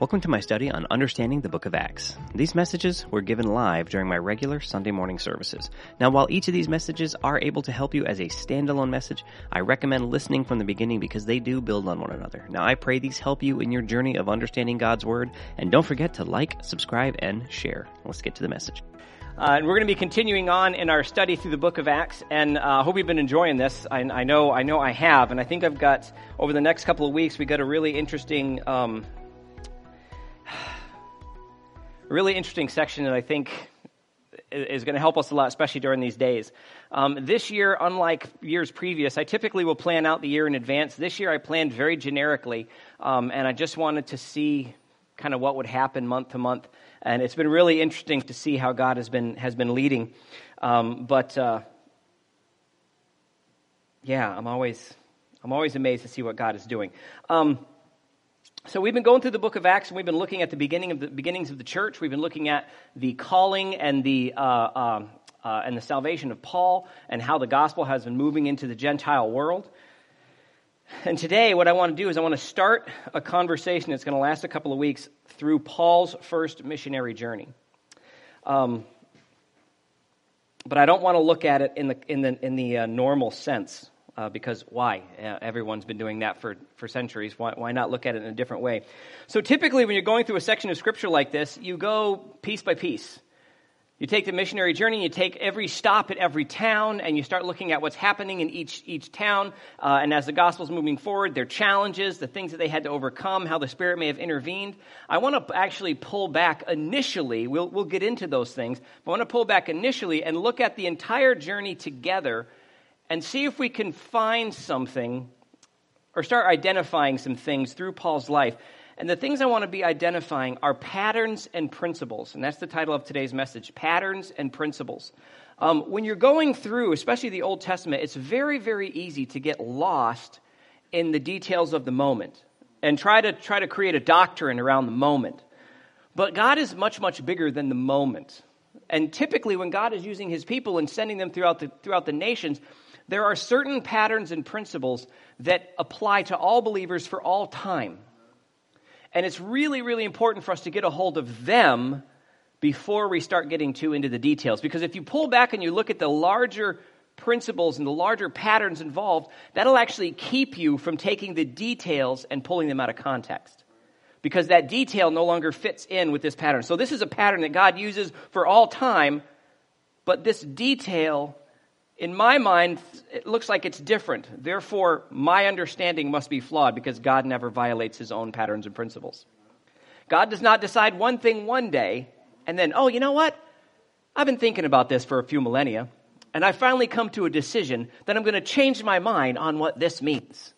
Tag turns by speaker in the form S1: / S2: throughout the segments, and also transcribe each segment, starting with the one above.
S1: Welcome to my study on understanding the book of Acts. These messages were given live during my regular Sunday morning services. Now, while each of these messages are able to help you as a standalone message, I recommend listening from the beginning because they do build on one another. Now, I pray these help you in your journey of understanding God's Word, and don't forget to like, subscribe, and share. Let's get to the message. Uh, and we're going to be continuing on in our study through the book of Acts, and I uh, hope you've been enjoying this. I, I, know, I know, I have, and I think I've got over the next couple of weeks we got a really interesting um, really interesting section that I think is going to help us a lot, especially during these days. Um, this year, unlike years previous, I typically will plan out the year in advance. This year, I planned very generically, um, and I just wanted to see kind of what would happen month to month. And it's been really interesting to see how God has been has been leading. Um, but uh, yeah, I'm always I'm always amazed to see what God is doing. Um, so we've been going through the book of Acts, and we've been looking at the beginning of the beginnings of the church. We've been looking at the calling and the uh, uh, uh, and the salvation of Paul, and how the gospel has been moving into the Gentile world. And today, what I want to do is I want to start a conversation that's going to last a couple of weeks through Paul's first missionary journey. Um, but I don't want to look at it in the in the in the uh, normal sense uh, because why? Uh, everyone's been doing that for, for centuries. Why, why not look at it in a different way? So typically, when you're going through a section of scripture like this, you go piece by piece. You take the missionary journey, you take every stop at every town, and you start looking at what's happening in each, each town. Uh, and as the gospel's moving forward, their challenges, the things that they had to overcome, how the Spirit may have intervened. I want to actually pull back initially. We'll, we'll get into those things. But I want to pull back initially and look at the entire journey together and see if we can find something or start identifying some things through Paul's life. And the things I want to be identifying are patterns and principles. And that's the title of today's message Patterns and Principles. Um, when you're going through, especially the Old Testament, it's very, very easy to get lost in the details of the moment and try to try to create a doctrine around the moment. But God is much, much bigger than the moment. And typically, when God is using his people and sending them throughout the, throughout the nations, there are certain patterns and principles that apply to all believers for all time. And it's really, really important for us to get a hold of them before we start getting too into the details. Because if you pull back and you look at the larger principles and the larger patterns involved, that'll actually keep you from taking the details and pulling them out of context. Because that detail no longer fits in with this pattern. So, this is a pattern that God uses for all time, but this detail in my mind, it looks like it's different. Therefore, my understanding must be flawed because God never violates his own patterns and principles. God does not decide one thing one day and then, oh, you know what? I've been thinking about this for a few millennia, and I finally come to a decision that I'm going to change my mind on what this means.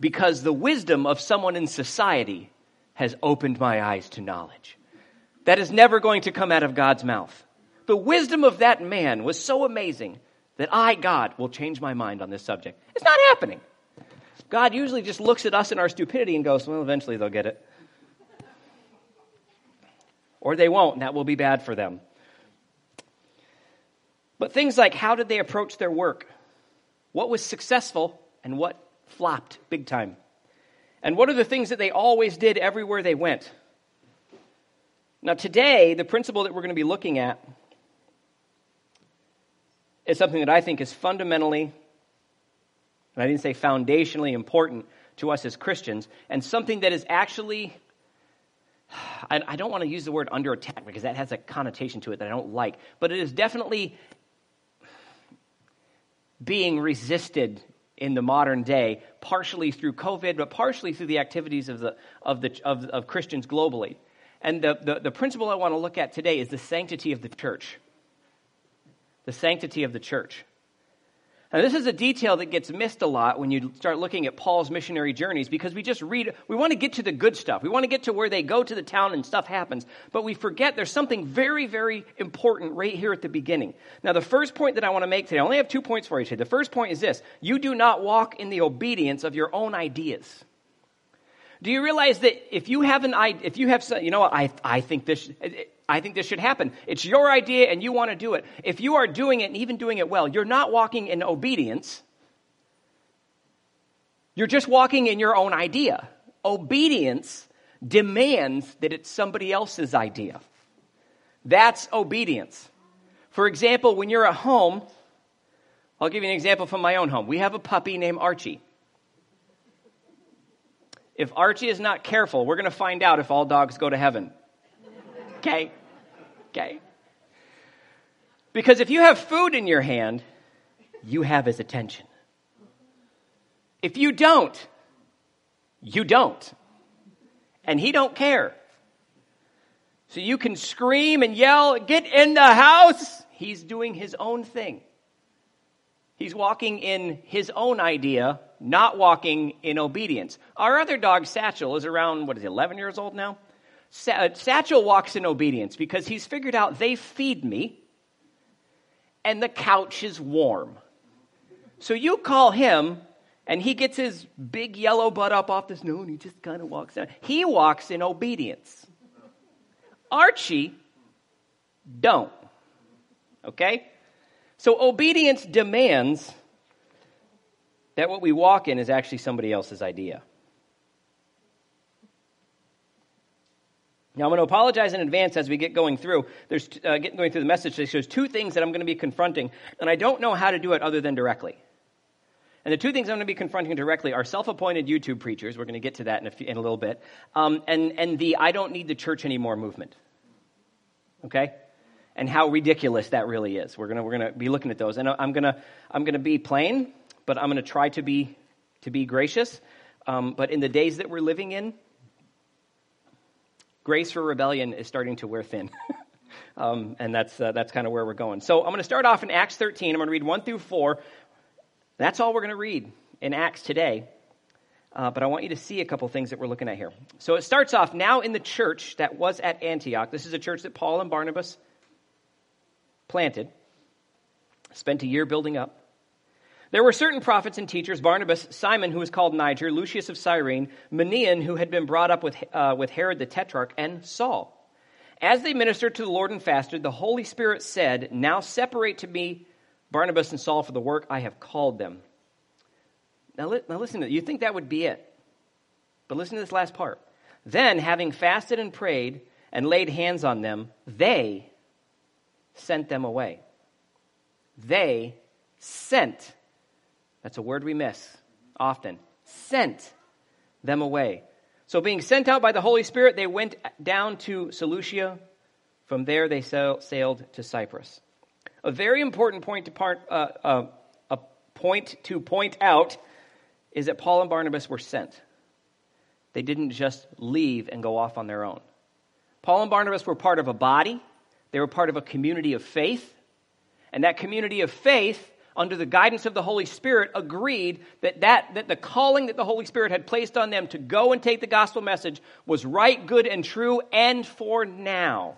S1: Because the wisdom of someone in society has opened my eyes to knowledge. That is never going to come out of God's mouth. The wisdom of that man was so amazing that I, God, will change my mind on this subject. It's not happening. God usually just looks at us in our stupidity and goes, well, eventually they'll get it. Or they won't, and that will be bad for them. But things like how did they approach their work? What was successful and what flopped big time? And what are the things that they always did everywhere they went? Now, today, the principle that we're going to be looking at is something that I think is fundamentally, and I didn't say foundationally important to us as Christians, and something that is actually, I, I don't want to use the word under attack because that has a connotation to it that I don't like, but it is definitely being resisted in the modern day, partially through COVID, but partially through the activities of, the, of, the, of, of Christians globally. And the, the, the principle I want to look at today is the sanctity of the church the sanctity of the church. Now, this is a detail that gets missed a lot when you start looking at Paul's missionary journeys because we just read, we want to get to the good stuff. We want to get to where they go to the town and stuff happens. But we forget there's something very, very important right here at the beginning. Now, the first point that I want to make today, I only have two points for you today. The first point is this you do not walk in the obedience of your own ideas. Do you realize that if you have an idea, if you have, some, you know what, I, I think this, I think this should happen. It's your idea and you want to do it. If you are doing it and even doing it well, you're not walking in obedience. You're just walking in your own idea. Obedience demands that it's somebody else's idea. That's obedience. For example, when you're at home, I'll give you an example from my own home. We have a puppy named Archie. If Archie is not careful, we're going to find out if all dogs go to heaven. Okay? Okay? Because if you have food in your hand, you have his attention. If you don't, you don't. And he don't care. So you can scream and yell, get in the house. He's doing his own thing. He's walking in his own idea, not walking in obedience. Our other dog, Satchel, is around, what is he, 11 years old now? Uh, Satchel walks in obedience because he's figured out they feed me and the couch is warm. So you call him and he gets his big yellow butt up off the snow and he just kind of walks down. He walks in obedience. Archie, don't. Okay? So obedience demands that what we walk in is actually somebody else's idea. Now, I'm going to apologize in advance as we get going through. There's uh, getting going through the message. There's two things that I'm going to be confronting, and I don't know how to do it other than directly. And the two things I'm going to be confronting directly are self-appointed YouTube preachers. We're going to get to that in a, few, in a little bit, um, and and the I don't need the church anymore movement. Okay, and how ridiculous that really is. We're gonna we're gonna be looking at those, and I'm gonna I'm gonna be plain, but I'm gonna try to be to be gracious. Um, but in the days that we're living in, grace for rebellion is starting to wear thin. um, and that's, uh, that's kind of where we're going. So I'm going to start off in Acts 13. I'm going to read 1 through 4. That's all we're going to read in Acts today. Uh, but I want you to see a couple things that we're looking at here. So it starts off now in the church that was at Antioch. This is a church that Paul and Barnabas planted, spent a year building up. There were certain prophets and teachers Barnabas, Simon, who was called Niger, Lucius of Cyrene, Manaen, who had been brought up with, uh, with Herod the Tetrarch, and Saul. As they ministered to the Lord and fasted, the Holy Spirit said, Now separate to me Barnabas and Saul for the work I have called them. Now, li- now listen to it. You think that would be it. But listen to this last part. Then, having fasted and prayed and laid hands on them, they sent them away. They sent that's a word we miss often. Sent them away. So, being sent out by the Holy Spirit, they went down to Seleucia. From there, they sailed to Cyprus. A very important point to, part, uh, uh, a point to point out is that Paul and Barnabas were sent. They didn't just leave and go off on their own. Paul and Barnabas were part of a body, they were part of a community of faith. And that community of faith under the guidance of the Holy Spirit, agreed that, that, that the calling that the Holy Spirit had placed on them to go and take the gospel message was right, good, and true, and for now.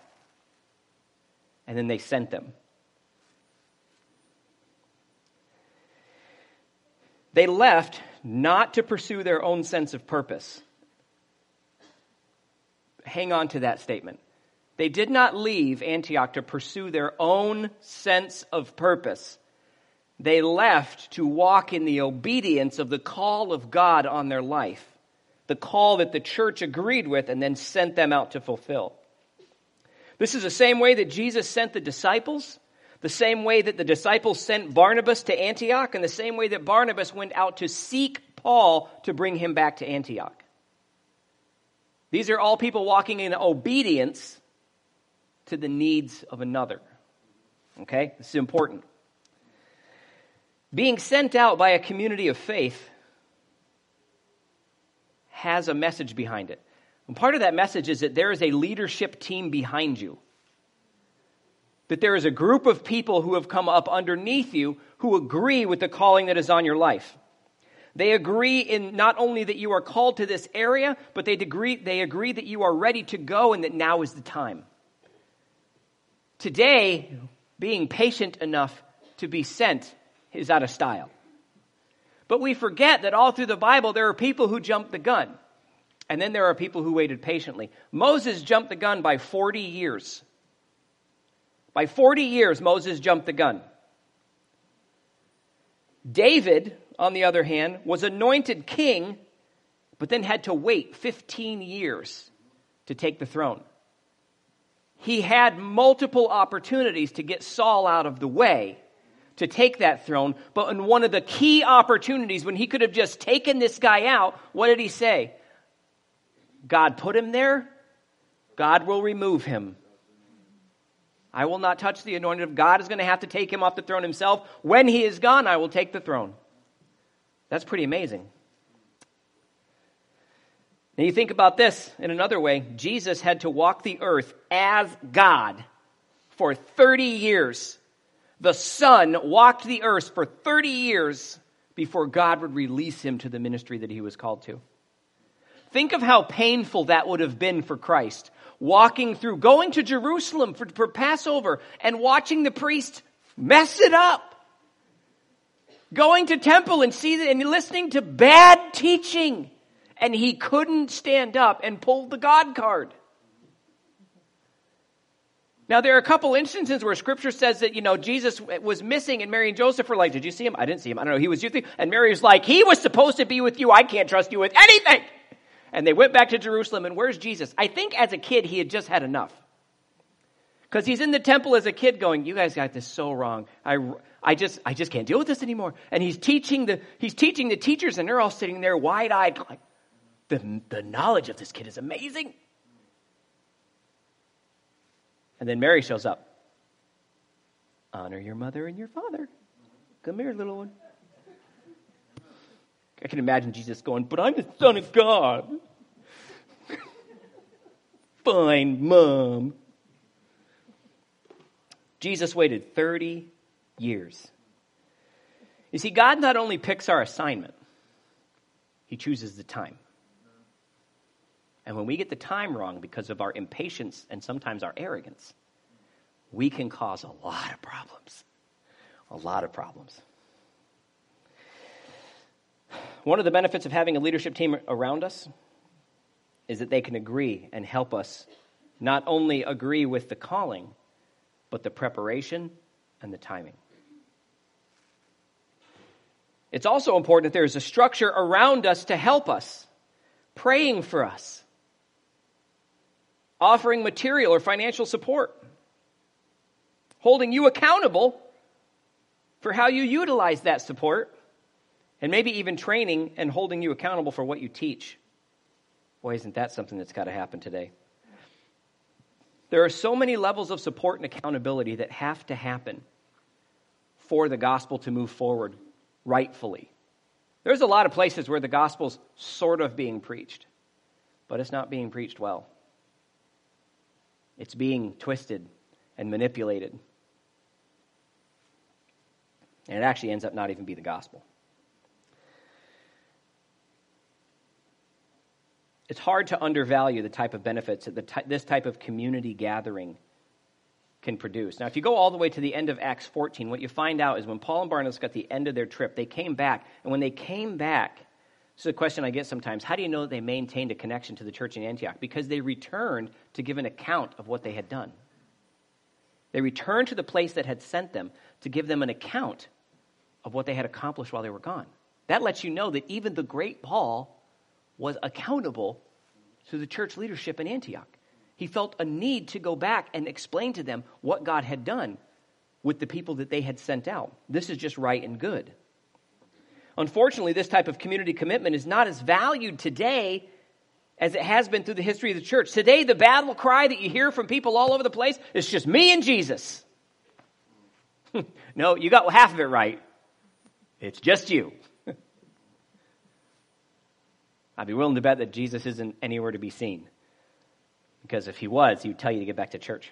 S1: And then they sent them. They left not to pursue their own sense of purpose. Hang on to that statement. They did not leave Antioch to pursue their own sense of purpose. They left to walk in the obedience of the call of God on their life, the call that the church agreed with and then sent them out to fulfill. This is the same way that Jesus sent the disciples, the same way that the disciples sent Barnabas to Antioch, and the same way that Barnabas went out to seek Paul to bring him back to Antioch. These are all people walking in obedience to the needs of another. Okay? This is important. Being sent out by a community of faith has a message behind it. And part of that message is that there is a leadership team behind you. That there is a group of people who have come up underneath you who agree with the calling that is on your life. They agree in not only that you are called to this area, but they agree, they agree that you are ready to go and that now is the time. Today, being patient enough to be sent is out of style. But we forget that all through the Bible, there are people who jumped the gun. And then there are people who waited patiently. Moses jumped the gun by 40 years. By 40 years, Moses jumped the gun. David, on the other hand, was anointed king, but then had to wait 15 years to take the throne. He had multiple opportunities to get Saul out of the way to take that throne, but in one of the key opportunities when he could have just taken this guy out, what did he say? God put him there, God will remove him. I will not touch the anointed of God is going to have to take him off the throne himself. When he is gone, I will take the throne. That's pretty amazing. Now you think about this in another way. Jesus had to walk the earth as God for 30 years. The Son walked the earth for 30 years before God would release him to the ministry that he was called to. Think of how painful that would have been for Christ. Walking through, going to Jerusalem for, for Passover and watching the priest mess it up. Going to temple and see and listening to bad teaching. And he couldn't stand up and pull the God card. Now, there are a couple instances where scripture says that, you know, Jesus was missing and Mary and Joseph were like, Did you see him? I didn't see him. I don't know. He was with you. And Mary was like, He was supposed to be with you. I can't trust you with anything. And they went back to Jerusalem. And where's Jesus? I think as a kid, he had just had enough. Because he's in the temple as a kid going, You guys got this so wrong. I, I, just, I just can't deal with this anymore. And he's teaching the, he's teaching the teachers, and they're all sitting there wide eyed, like, the, the knowledge of this kid is amazing. And then Mary shows up. Honor your mother and your father. Come here, little one. I can imagine Jesus going, But I'm the Son of God. Fine, Mom. Jesus waited 30 years. You see, God not only picks our assignment, He chooses the time. And when we get the time wrong because of our impatience and sometimes our arrogance, we can cause a lot of problems. A lot of problems. One of the benefits of having a leadership team around us is that they can agree and help us not only agree with the calling, but the preparation and the timing. It's also important that there's a structure around us to help us, praying for us, offering material or financial support, holding you accountable for how you utilize that support, and maybe even training and holding you accountable for what you teach. Boy, isn't that something that's got to happen today? There are so many levels of support and accountability that have to happen for the gospel to move forward rightfully. There's a lot of places where the gospel's sort of being preached, but it's not being preached well. It's being twisted and manipulated. And it actually ends up not even be the gospel. It's hard to undervalue the type of benefits that this type of community gathering can produce. Now, if you go all the way to the end of Acts 14, what you find out is when Paul and Barnabas got the end of their trip, they came back. And when they came back, this is a question I get sometimes. How do you know that they maintained a connection to the church in Antioch? Because they returned to give an account of what they had done. They returned to the place that had sent them to give them an account of what they had accomplished while they were gone. That lets you know that even the great Paul was accountable to the church leadership in Antioch. He felt a need to go back and explain to them what God had done with the people that they had sent out. This is just right and good. Unfortunately, this type of community commitment is not as valued today as it has been through the history of the church. Today, the battle cry that you hear from people all over the place is just me and Jesus. no, you got half of it right. It's just you. I'd be willing to bet that Jesus isn't anywhere to be seen. Because if he was, he would tell you to get back to church,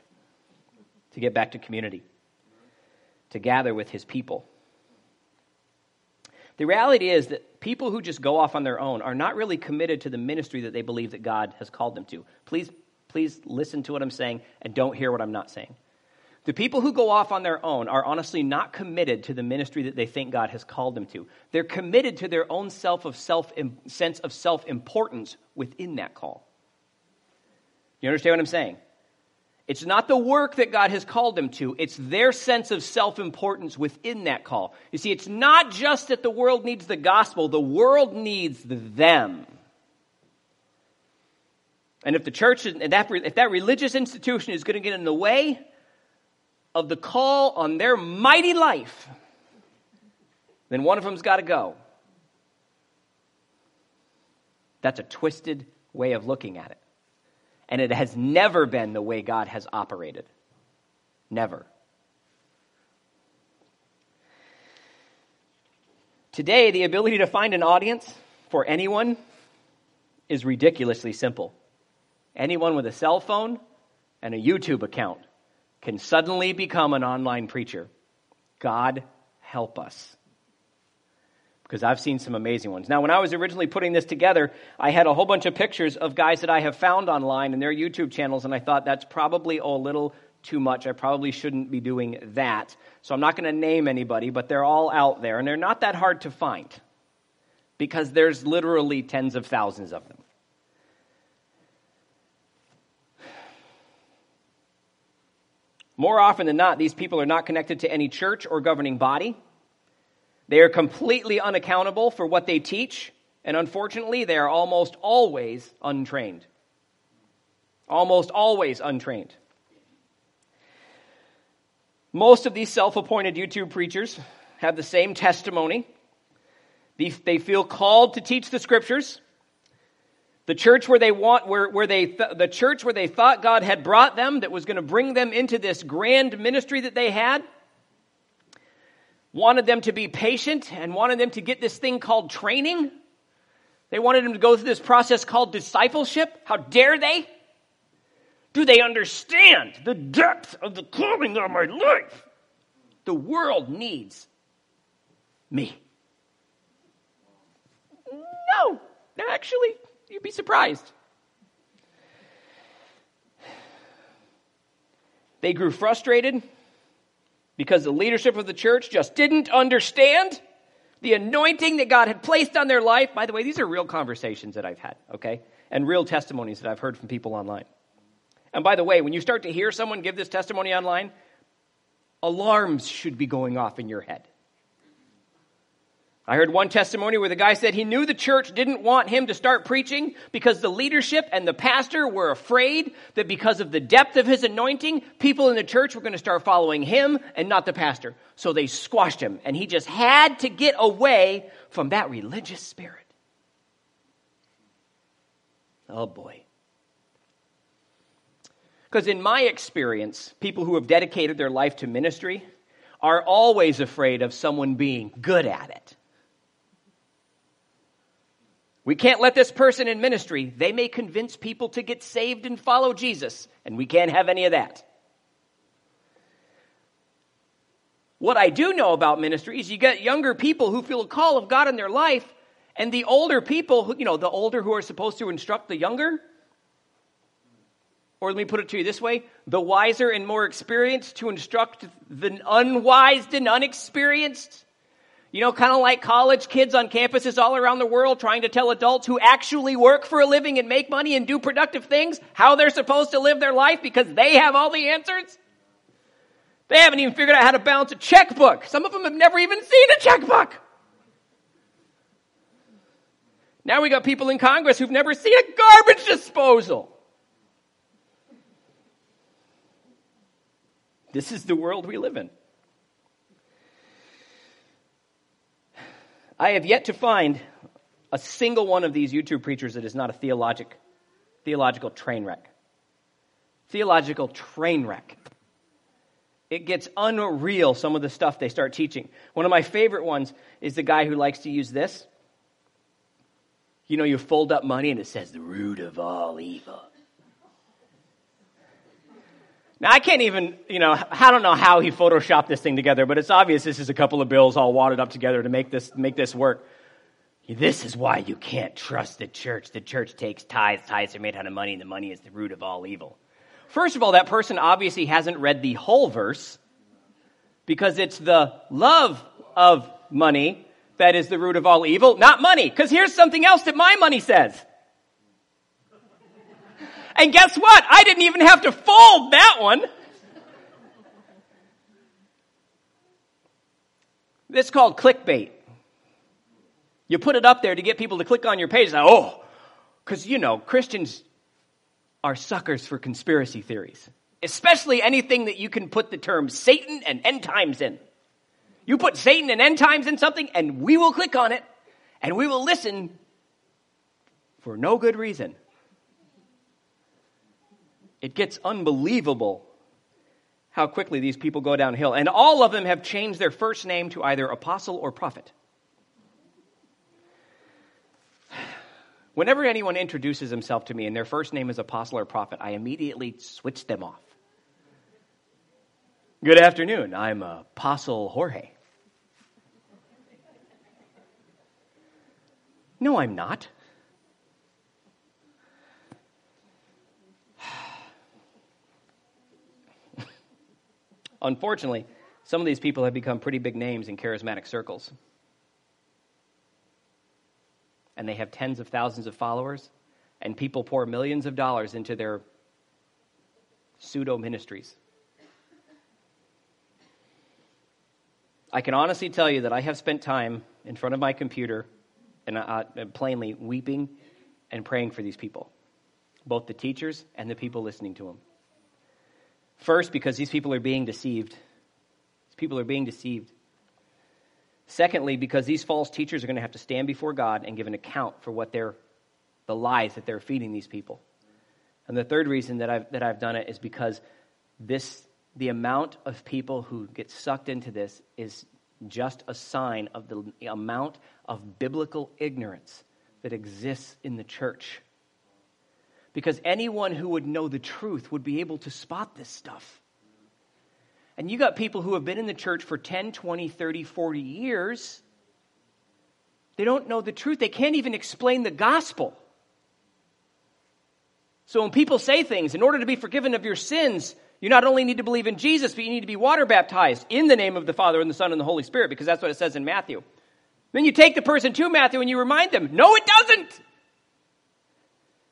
S1: to get back to community, to gather with his people. The reality is that people who just go off on their own are not really committed to the ministry that they believe that God has called them to. Please, please listen to what I'm saying and don't hear what I'm not saying. The people who go off on their own are honestly not committed to the ministry that they think God has called them to. They're committed to their own self of self sense of self importance within that call. You understand what I'm saying? It's not the work that God has called them to, it's their sense of self importance within that call. You see, it's not just that the world needs the gospel, the world needs them. And if the church, if that, if that religious institution is going to get in the way of the call on their mighty life, then one of them's got to go. That's a twisted way of looking at it. And it has never been the way God has operated. Never. Today, the ability to find an audience for anyone is ridiculously simple. Anyone with a cell phone and a YouTube account can suddenly become an online preacher. God help us. Because I've seen some amazing ones. Now, when I was originally putting this together, I had a whole bunch of pictures of guys that I have found online and their YouTube channels, and I thought that's probably a little too much. I probably shouldn't be doing that. So I'm not going to name anybody, but they're all out there, and they're not that hard to find because there's literally tens of thousands of them. More often than not, these people are not connected to any church or governing body. They are completely unaccountable for what they teach, and unfortunately, they are almost always untrained. Almost always untrained. Most of these self appointed YouTube preachers have the same testimony. They feel called to teach the scriptures. The church where they want, where, where they, th- the church where they thought God had brought them, that was going to bring them into this grand ministry that they had, wanted them to be patient and wanted them to get this thing called training. They wanted them to go through this process called discipleship. How dare they? Do they understand the depth of the calling of my life? The world needs me. No, actually, you'd be surprised. They grew frustrated because the leadership of the church just didn't understand the anointing that God had placed on their life. By the way, these are real conversations that I've had, okay? And real testimonies that I've heard from people online. And by the way, when you start to hear someone give this testimony online, alarms should be going off in your head. I heard one testimony where the guy said he knew the church didn't want him to start preaching because the leadership and the pastor were afraid that because of the depth of his anointing, people in the church were going to start following him and not the pastor. So they squashed him, and he just had to get away from that religious spirit. Oh boy. Because in my experience, people who have dedicated their life to ministry are always afraid of someone being good at it. We can't let this person in ministry. They may convince people to get saved and follow Jesus, and we can't have any of that. What I do know about ministry is you get younger people who feel a call of God in their life, and the older people, who, you know, the older who are supposed to instruct the younger, or let me put it to you this way the wiser and more experienced to instruct the unwise and unexperienced. You know, kind of like college kids on campuses all around the world trying to tell adults who actually work for a living and make money and do productive things how they're supposed to live their life because they have all the answers. They haven't even figured out how to balance a checkbook. Some of them have never even seen a checkbook. Now we got people in Congress who've never seen a garbage disposal. This is the world we live in. I have yet to find a single one of these YouTube preachers that is not a theologic, theological train wreck. Theological train wreck. It gets unreal, some of the stuff they start teaching. One of my favorite ones is the guy who likes to use this. You know, you fold up money and it says the root of all evil. Now, I can't even, you know, I don't know how he photoshopped this thing together, but it's obvious this is a couple of bills all wadded up together to make this, make this work. This is why you can't trust the church. The church takes tithes. Tithes are made out of money, and the money is the root of all evil. First of all, that person obviously hasn't read the whole verse because it's the love of money that is the root of all evil, not money. Because here's something else that my money says. And guess what? I didn't even have to fold that one. It's called clickbait. You put it up there to get people to click on your page. oh, because, you know, Christians, are suckers for conspiracy theories, especially anything that you can put the term Satan and end times in. You put Satan and end times in something, and we will click on it, and we will listen for no good reason. It gets unbelievable how quickly these people go downhill. And all of them have changed their first name to either apostle or prophet. Whenever anyone introduces himself to me and their first name is apostle or prophet, I immediately switch them off. Good afternoon. I'm Apostle Jorge. No, I'm not. Unfortunately, some of these people have become pretty big names in charismatic circles. And they have tens of thousands of followers, and people pour millions of dollars into their pseudo ministries. I can honestly tell you that I have spent time in front of my computer and uh, plainly weeping and praying for these people, both the teachers and the people listening to them. First, because these people are being deceived. These people are being deceived. Secondly, because these false teachers are going to have to stand before God and give an account for what they're, the lies that they're feeding these people. And the third reason that I've, that I've done it is because this, the amount of people who get sucked into this is just a sign of the amount of biblical ignorance that exists in the church. Because anyone who would know the truth would be able to spot this stuff. And you got people who have been in the church for 10, 20, 30, 40 years. They don't know the truth. They can't even explain the gospel. So when people say things, in order to be forgiven of your sins, you not only need to believe in Jesus, but you need to be water baptized in the name of the Father and the Son and the Holy Spirit, because that's what it says in Matthew. Then you take the person to Matthew and you remind them, no, it doesn't.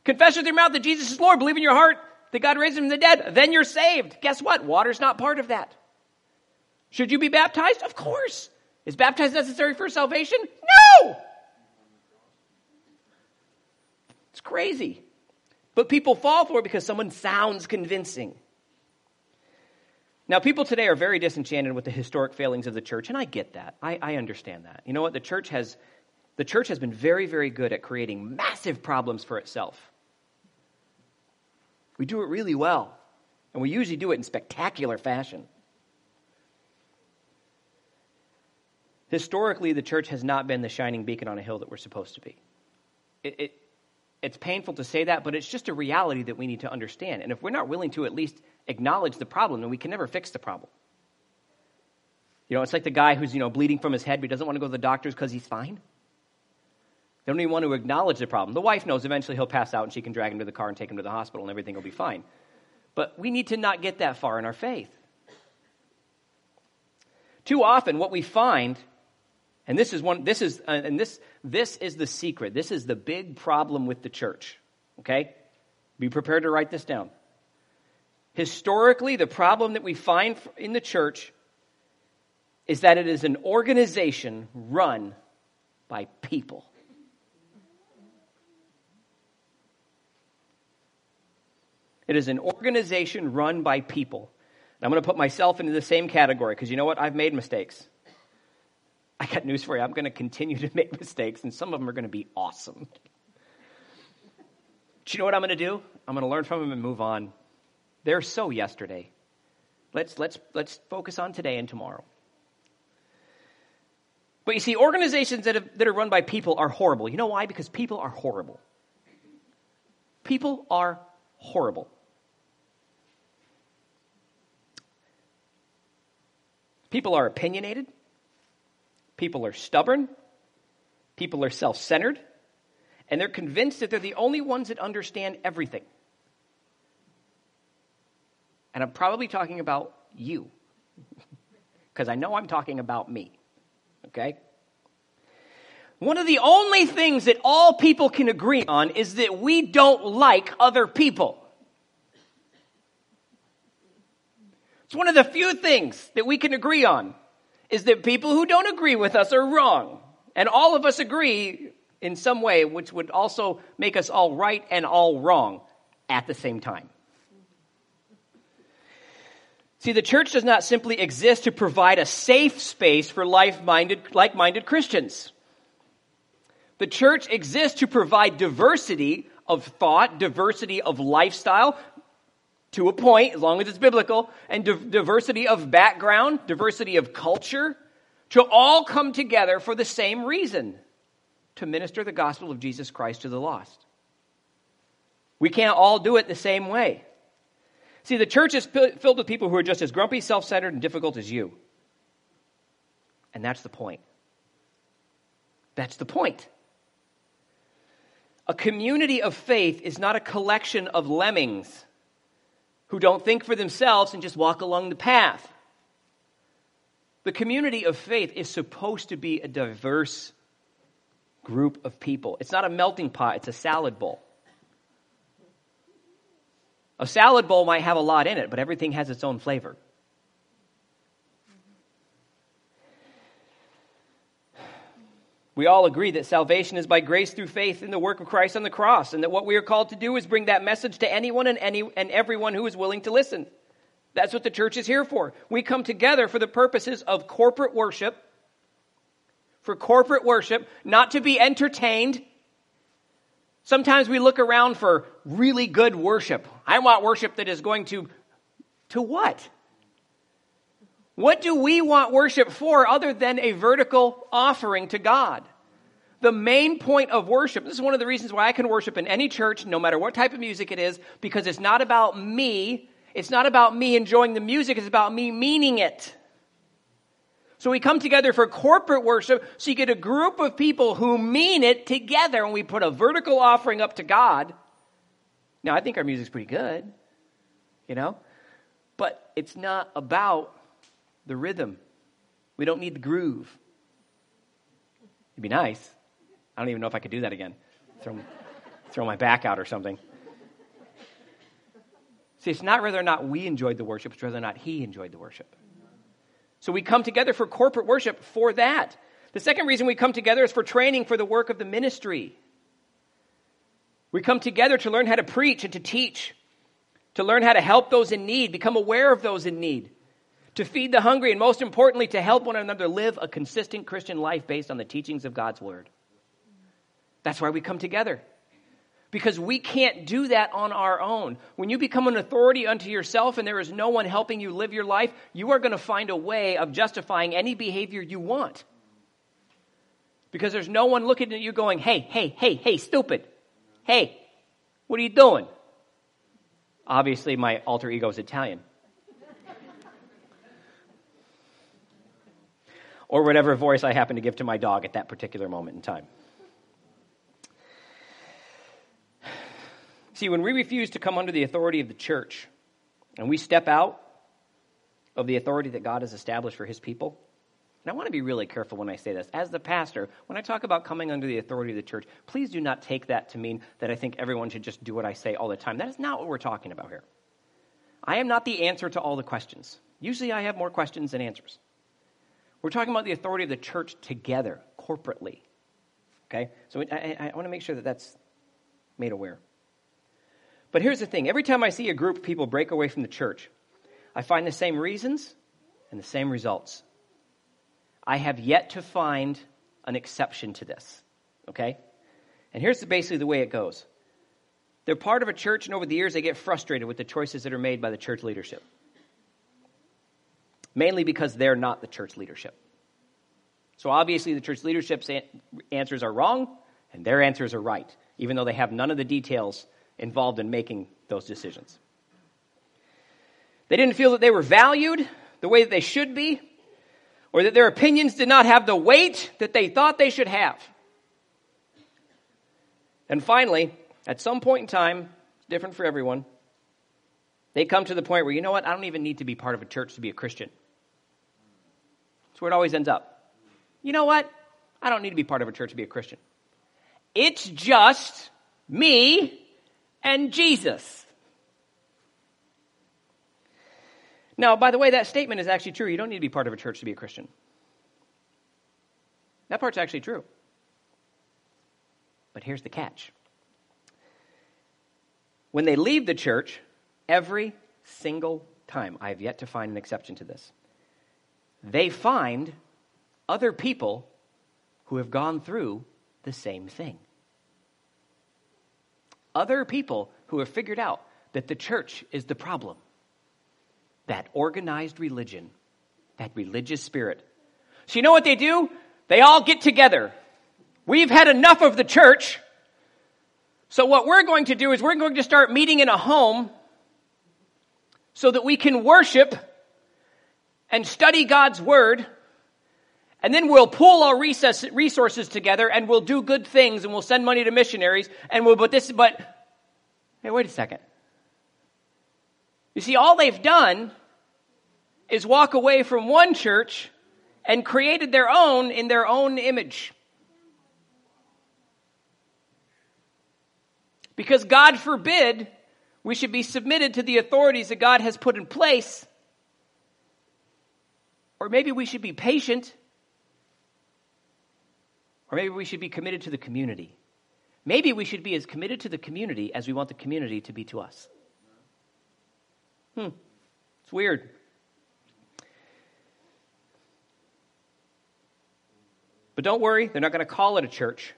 S1: Confess with your mouth that Jesus is Lord, believe in your heart that God raised him from the dead, then you're saved. Guess what? Water's not part of that. Should you be baptized? Of course. Is baptized necessary for salvation? No! It's crazy. But people fall for it because someone sounds convincing. Now, people today are very disenchanted with the historic failings of the church, and I get that. I, I, understand that. You know what? The church has the church has been very, very good at creating massive problems for itself. We do it really well, and we usually do it in spectacular fashion. Historically, the church has not been the shining beacon on a hill that we're supposed to be. It, it, it's painful to say that, but it's just a reality that we need to understand. And if we're not willing to at least acknowledge the problem, then we can never fix the problem. You know, it's like the guy who's, you know, bleeding from his head, but he doesn't want to go to the doctors because he's fine. They don't even want to acknowledge the problem. The wife knows eventually he'll pass out and she can drag him to the car and take him to the hospital and everything will be fine. But we need to not get that far in our faith. Too often, what we find, and this is one, this is, uh, and this, this is the secret. This is the big problem with the church. Okay? Be prepared to write this down. Historically, the problem that we find in the church is that it is an organization run by people. It is an organization run by people. And I'm going to put myself into the same category because you know what? I've made mistakes. I got news for you. I'm going to continue to make mistakes, and some of them are going to be awesome. Do you know what I'm going to do? I'm going to learn from them and move on. They're so yesterday. Let's, let's, let's focus on today and tomorrow. But you see, organizations that, have, that are run by people are horrible. You know why? Because people are horrible. People are horrible. People are opinionated. People are stubborn. People are self centered. And they're convinced that they're the only ones that understand everything. And I'm probably talking about you, because I know I'm talking about me. Okay? One of the only things that all people can agree on is that we don't like other people. It's one of the few things that we can agree on is that people who don't agree with us are wrong. And all of us agree in some way, which would also make us all right and all wrong at the same time. See, the church does not simply exist to provide a safe space for like-minded, like-minded Christians. The church exists to provide diversity of thought, diversity of lifestyle, to a point, as long as it's biblical, and di- diversity of background, diversity of culture, to all come together for the same reason to minister the gospel of Jesus Christ to the lost. We can't all do it the same way. See, the church is filled with people who are just as grumpy, self centered, and difficult as you. And that's the point. That's the point. A community of faith is not a collection of lemmings who don't think for themselves and just walk along the path. The community of faith is supposed to be a diverse group of people. It's not a melting pot, it's a salad bowl. A salad bowl might have a lot in it, but everything has its own flavor. We all agree that salvation is by grace through faith in the work of Christ on the cross, and that what we are called to do is bring that message to anyone and, any, and everyone who is willing to listen. That's what the church is here for. We come together for the purposes of corporate worship, for corporate worship, not to be entertained. Sometimes we look around for really good worship. I want worship that is going to, to what? What do we want worship for other than a vertical offering to God? The main point of worship, this is one of the reasons why I can worship in any church, no matter what type of music it is, because it's not about me. It's not about me enjoying the music, it's about me meaning it. So we come together for corporate worship, so you get a group of people who mean it together, and we put a vertical offering up to God. Now, I think our music's pretty good, you know? But it's not about the rhythm. We don't need the groove. It'd be nice. I don't even know if I could do that again. Throw, throw my back out or something. See, it's not whether or not we enjoyed the worship, it's whether or not he enjoyed the worship. So we come together for corporate worship for that. The second reason we come together is for training for the work of the ministry. We come together to learn how to preach and to teach, to learn how to help those in need, become aware of those in need to feed the hungry, and most importantly, to help one another live a consistent Christian life based on the teachings of God's Word. That's why we come together. Because we can't do that on our own. When you become an authority unto yourself and there is no one helping you live your life, you are going to find a way of justifying any behavior you want. Because there's no one looking at you going, hey, hey, hey, hey, stupid. Hey, what are you doing? Obviously, my alter ego is Italian. Or whatever voice I happen to give to my dog at that particular moment in time. See, when we refuse to come under the authority of the church and we step out of the authority that God has established for his people, and I want to be really careful when I say this. As the pastor, when I talk about coming under the authority of the church, please do not take that to mean that I think everyone should just do what I say all the time. That is not what we're talking about here. I am not the answer to all the questions. Usually I have more questions than answers. We're talking about the authority of the church together, corporately. Okay? So I, I, I want to make sure that that's made aware. But here's the thing every time I see a group of people break away from the church, I find the same reasons and the same results. I have yet to find an exception to this. Okay? And here's basically the way it goes they're part of a church, and over the years, they get frustrated with the choices that are made by the church leadership mainly because they're not the church leadership. So obviously, the church leadership's answers are wrong, and their answers are right, even though they have none of the details involved in making those decisions. They didn't feel that they were valued the way that they should be, or that their opinions did not have the weight that they thought they should have. And finally, at some point in time, it's different for everyone, they come to the point where, you know what, I don't even need to be part of a church to be a Christian where it always ends up. You know what? I don't need to be part of a church to be a Christian. It's just me and Jesus. Now, by the way, that statement is actually true. You don't need to be part of a church to be a Christian. That part's actually true. But here's the catch when they leave the church, every single time, I have yet to find an exception to this, they find other people who have gone through the same thing. Other people who have figured out that the church is the problem. That organized religion, that religious spirit. So, you know what they do? They all get together. We've had enough of the church. So, what we're going to do is we're going to start meeting in a home so that we can worship and study God's word. And then we'll pull our resources together and we'll do good things and we'll send money to missionaries and we'll, but this, but, hey, wait a second. You see, all they've done is walk away from one church and created their own in their own image. Because God forbid we should be submitted to the authorities that God has put in place. Or maybe we should be patient. Or maybe we should be committed to the community. Maybe we should be as committed to the community as we want the community to be to us. Hmm. It's weird. But don't worry, they're not going to call it a church.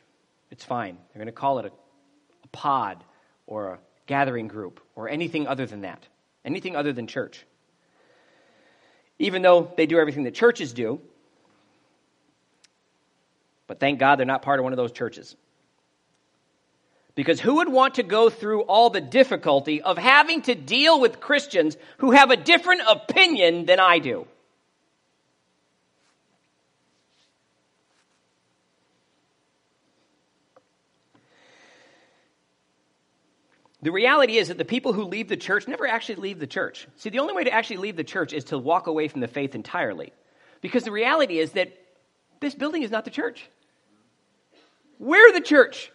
S1: It's fine. They're going to call it a pod or a gathering group or anything other than that, anything other than church. Even though they do everything that churches do, but thank God they're not part of one of those churches. Because who would want to go through all the difficulty of having to deal with Christians who have a different opinion than I do? The reality is that the people who leave the church never actually leave the church. See, the only way to actually leave the church is to walk away from the faith entirely. Because the reality is that this building is not the church. We're the church.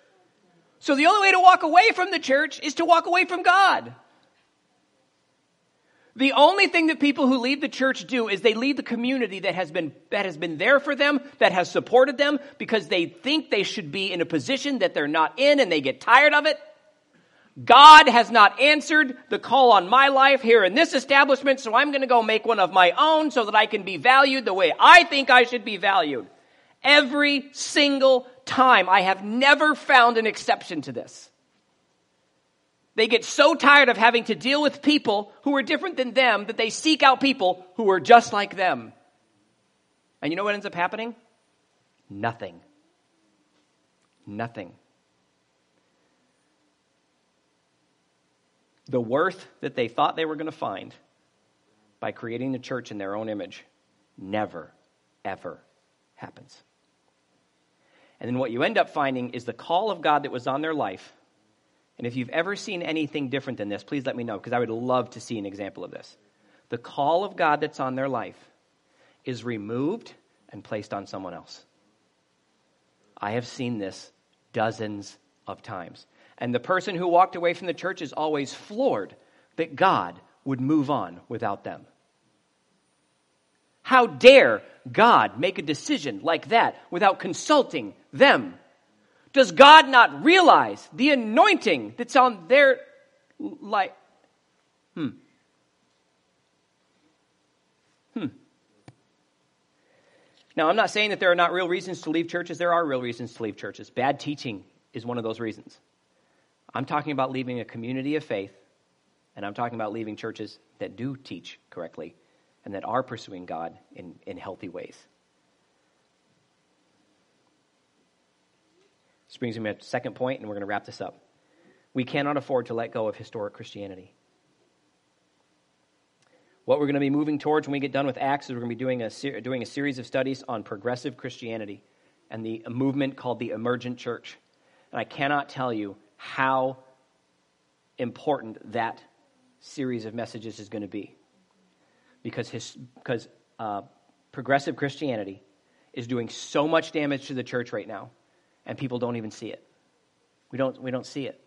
S1: So the only way to walk away from the church is to walk away from God. The only thing that people who leave the church do is they leave the community that has been that has been there for them, that has supported them because they think they should be in a position that they're not in and they get tired of it. God has not answered the call on my life here in this establishment, so I'm going to go make one of my own so that I can be valued the way I think I should be valued. Every single time, I have never found an exception to this. They get so tired of having to deal with people who are different than them that they seek out people who are just like them. And you know what ends up happening? Nothing. Nothing. The worth that they thought they were going to find by creating the church in their own image never, ever happens. And then what you end up finding is the call of God that was on their life. And if you've ever seen anything different than this, please let me know because I would love to see an example of this. The call of God that's on their life is removed and placed on someone else. I have seen this dozens of times. And the person who walked away from the church is always floored that God would move on without them. How dare God make a decision like that without consulting them? Does God not realize the anointing that's on their life? Hmm. Hmm. Now, I'm not saying that there are not real reasons to leave churches. There are real reasons to leave churches. Bad teaching is one of those reasons. I'm talking about leaving a community of faith, and I'm talking about leaving churches that do teach correctly and that are pursuing God in, in healthy ways. This brings me to the second point, and we're going to wrap this up. We cannot afford to let go of historic Christianity. What we're going to be moving towards when we get done with Acts is we're going to be doing a, doing a series of studies on progressive Christianity and the movement called the emergent church. And I cannot tell you how important that series of messages is going to be. Because, his, because uh, progressive Christianity is doing so much damage to the church right now, and people don't even see it. We don't, we don't see it.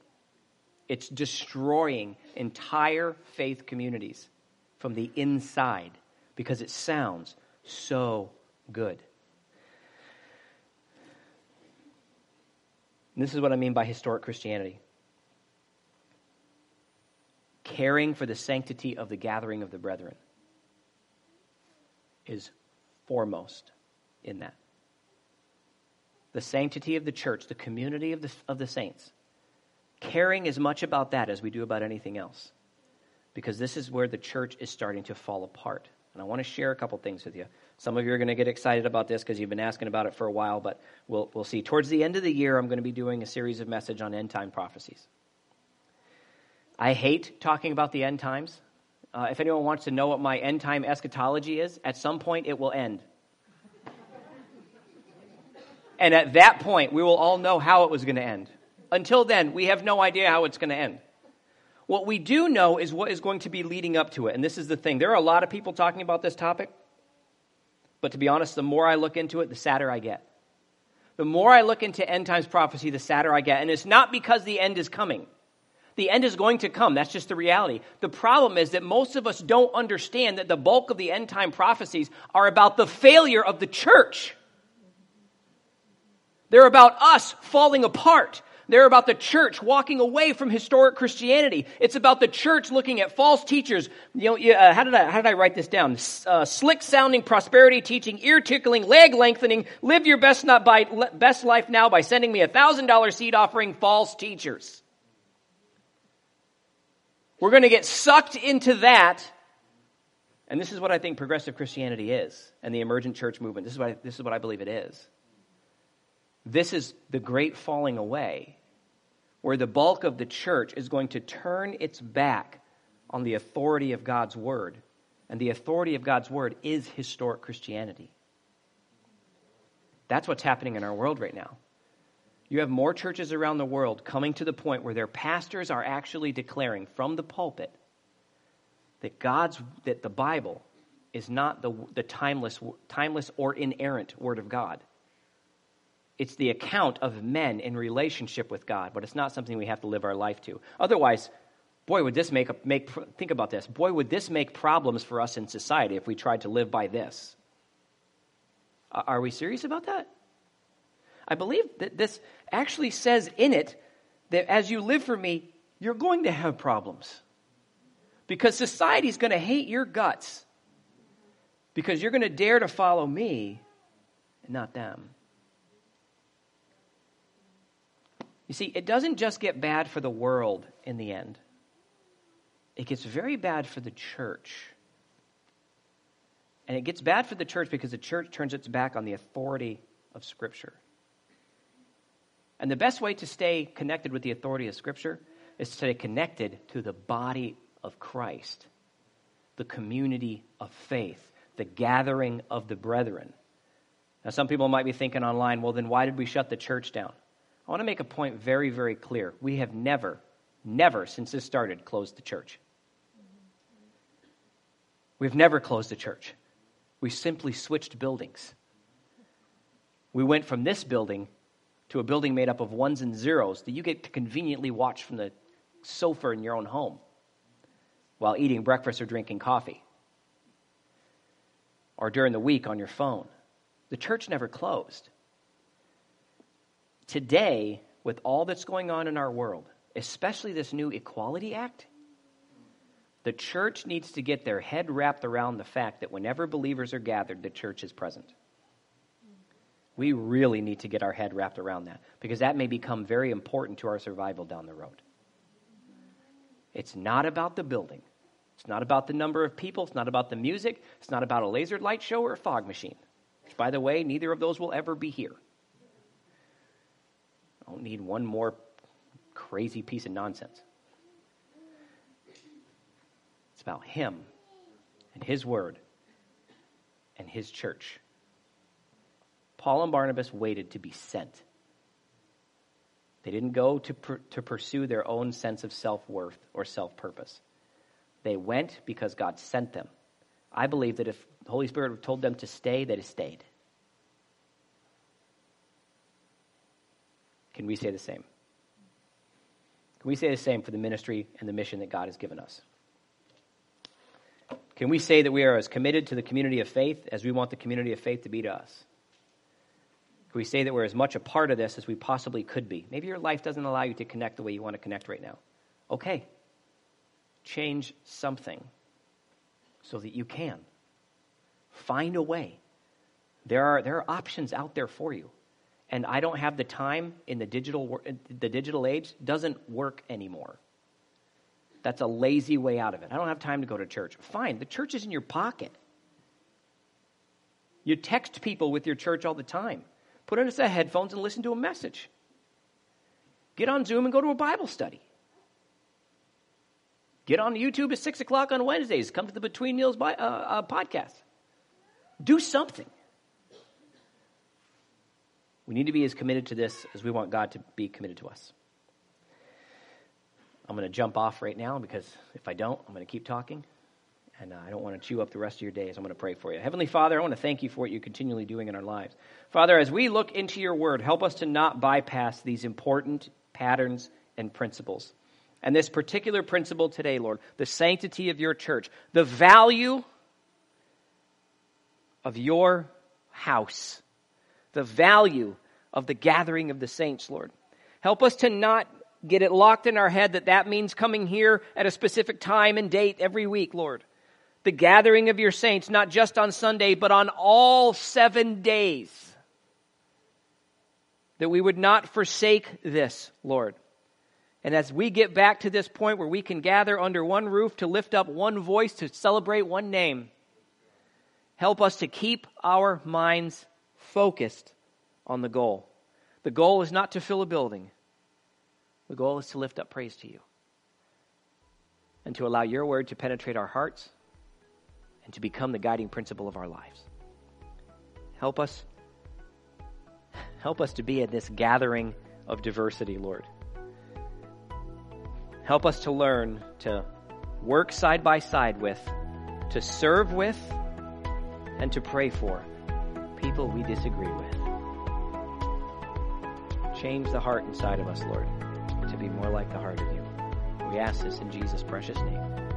S1: It's destroying entire faith communities from the inside because it sounds so good. And this is what I mean by historic Christianity. caring for the sanctity of the gathering of the brethren is foremost in that. The sanctity of the church, the community of the, of the saints, caring as much about that as we do about anything else. Because this is where the church is starting to fall apart. And I want to share a couple things with you. Some of you are going to get excited about this because you've been asking about it for a while, but we'll, we'll see. Towards the end of the year, I'm going to be doing a series of message on end time prophecies. I hate talking about the end times. Uh, if anyone wants to know what my end time eschatology is, at some point it will end. and at that point, we will all know how it was going to end. Until then, we have no idea how it's going to end. What we do know is what is going to be leading up to it. And this is the thing there are a lot of people talking about this topic. But to be honest, the more I look into it, the sadder I get. The more I look into end times prophecy, the sadder I get. And it's not because the end is coming. The end is going to come. That's just the reality. The problem is that most of us don't understand that the bulk of the end time prophecies are about the failure of the church. They're about us falling apart. They're about the church walking away from historic Christianity. It's about the church looking at false teachers. You know, uh, how did I how did I write this down? Uh, slick sounding prosperity teaching, ear tickling, leg lengthening. Live your best not by best life now by sending me a thousand dollar seed offering. False teachers. We're going to get sucked into that. And this is what I think progressive Christianity is and the emergent church movement. This is what I, this is what I believe it is. This is the great falling away, where the bulk of the church is going to turn its back on the authority of God's word. And the authority of God's word is historic Christianity. That's what's happening in our world right now. You have more churches around the world coming to the point where their pastors are actually declaring from the pulpit that God's that the Bible is not the, the timeless, timeless or inerrant Word of God. It's the account of men in relationship with God, but it's not something we have to live our life to. Otherwise, boy, would this make, a, make think about this. Boy, would this make problems for us in society if we tried to live by this. Are we serious about that? I believe that this actually says in it that as you live for me, you're going to have problems. Because society's going to hate your guts. Because you're going to dare to follow me and not them. You see, it doesn't just get bad for the world in the end, it gets very bad for the church. And it gets bad for the church because the church turns its back on the authority of Scripture. And the best way to stay connected with the authority of Scripture is to stay connected to the body of Christ, the community of faith, the gathering of the brethren. Now, some people might be thinking online, well, then why did we shut the church down? I want to make a point very, very clear. We have never, never, since this started, closed the church. We've never closed the church. We simply switched buildings. We went from this building to a building made up of ones and zeros that you get to conveniently watch from the sofa in your own home while eating breakfast or drinking coffee or during the week on your phone. The church never closed. Today, with all that's going on in our world, especially this new Equality Act, the church needs to get their head wrapped around the fact that whenever believers are gathered, the church is present. We really need to get our head wrapped around that because that may become very important to our survival down the road. It's not about the building. It's not about the number of people. It's not about the music. It's not about a laser light show or a fog machine. Which, by the way, neither of those will ever be here. I don't need one more crazy piece of nonsense. It's about Him and His Word and His church. Paul and Barnabas waited to be sent. They didn't go to, to pursue their own sense of self worth or self purpose. They went because God sent them. I believe that if the Holy Spirit told them to stay, they'd have stayed. Can we say the same? Can we say the same for the ministry and the mission that God has given us? Can we say that we are as committed to the community of faith as we want the community of faith to be to us? Can we say that we're as much a part of this as we possibly could be? Maybe your life doesn't allow you to connect the way you want to connect right now. Okay. change something so that you can. Find a way. There are, there are options out there for you. And I don't have the time in the digital, the digital age, doesn't work anymore. That's a lazy way out of it. I don't have time to go to church. Fine, the church is in your pocket. You text people with your church all the time. Put on a set of headphones and listen to a message. Get on Zoom and go to a Bible study. Get on YouTube at 6 o'clock on Wednesdays. Come to the Between Meals by, uh, uh, podcast. Do something. We need to be as committed to this as we want God to be committed to us. I'm going to jump off right now because if I don't, I'm going to keep talking. And I don't want to chew up the rest of your days. I'm going to pray for you. Heavenly Father, I want to thank you for what you're continually doing in our lives. Father, as we look into your word, help us to not bypass these important patterns and principles. And this particular principle today, Lord, the sanctity of your church, the value of your house, the value of the gathering of the saints, Lord. Help us to not get it locked in our head that that means coming here at a specific time and date every week, Lord. The gathering of your saints, not just on Sunday, but on all seven days. That we would not forsake this, Lord. And as we get back to this point where we can gather under one roof to lift up one voice to celebrate one name, help us to keep our minds focused on the goal. The goal is not to fill a building, the goal is to lift up praise to you and to allow your word to penetrate our hearts and to become the guiding principle of our lives. Help us help us to be at this gathering of diversity, Lord. Help us to learn to work side by side with, to serve with, and to pray for people we disagree with. Change the heart inside of us, Lord, to be more like the heart of you. We ask this in Jesus' precious name.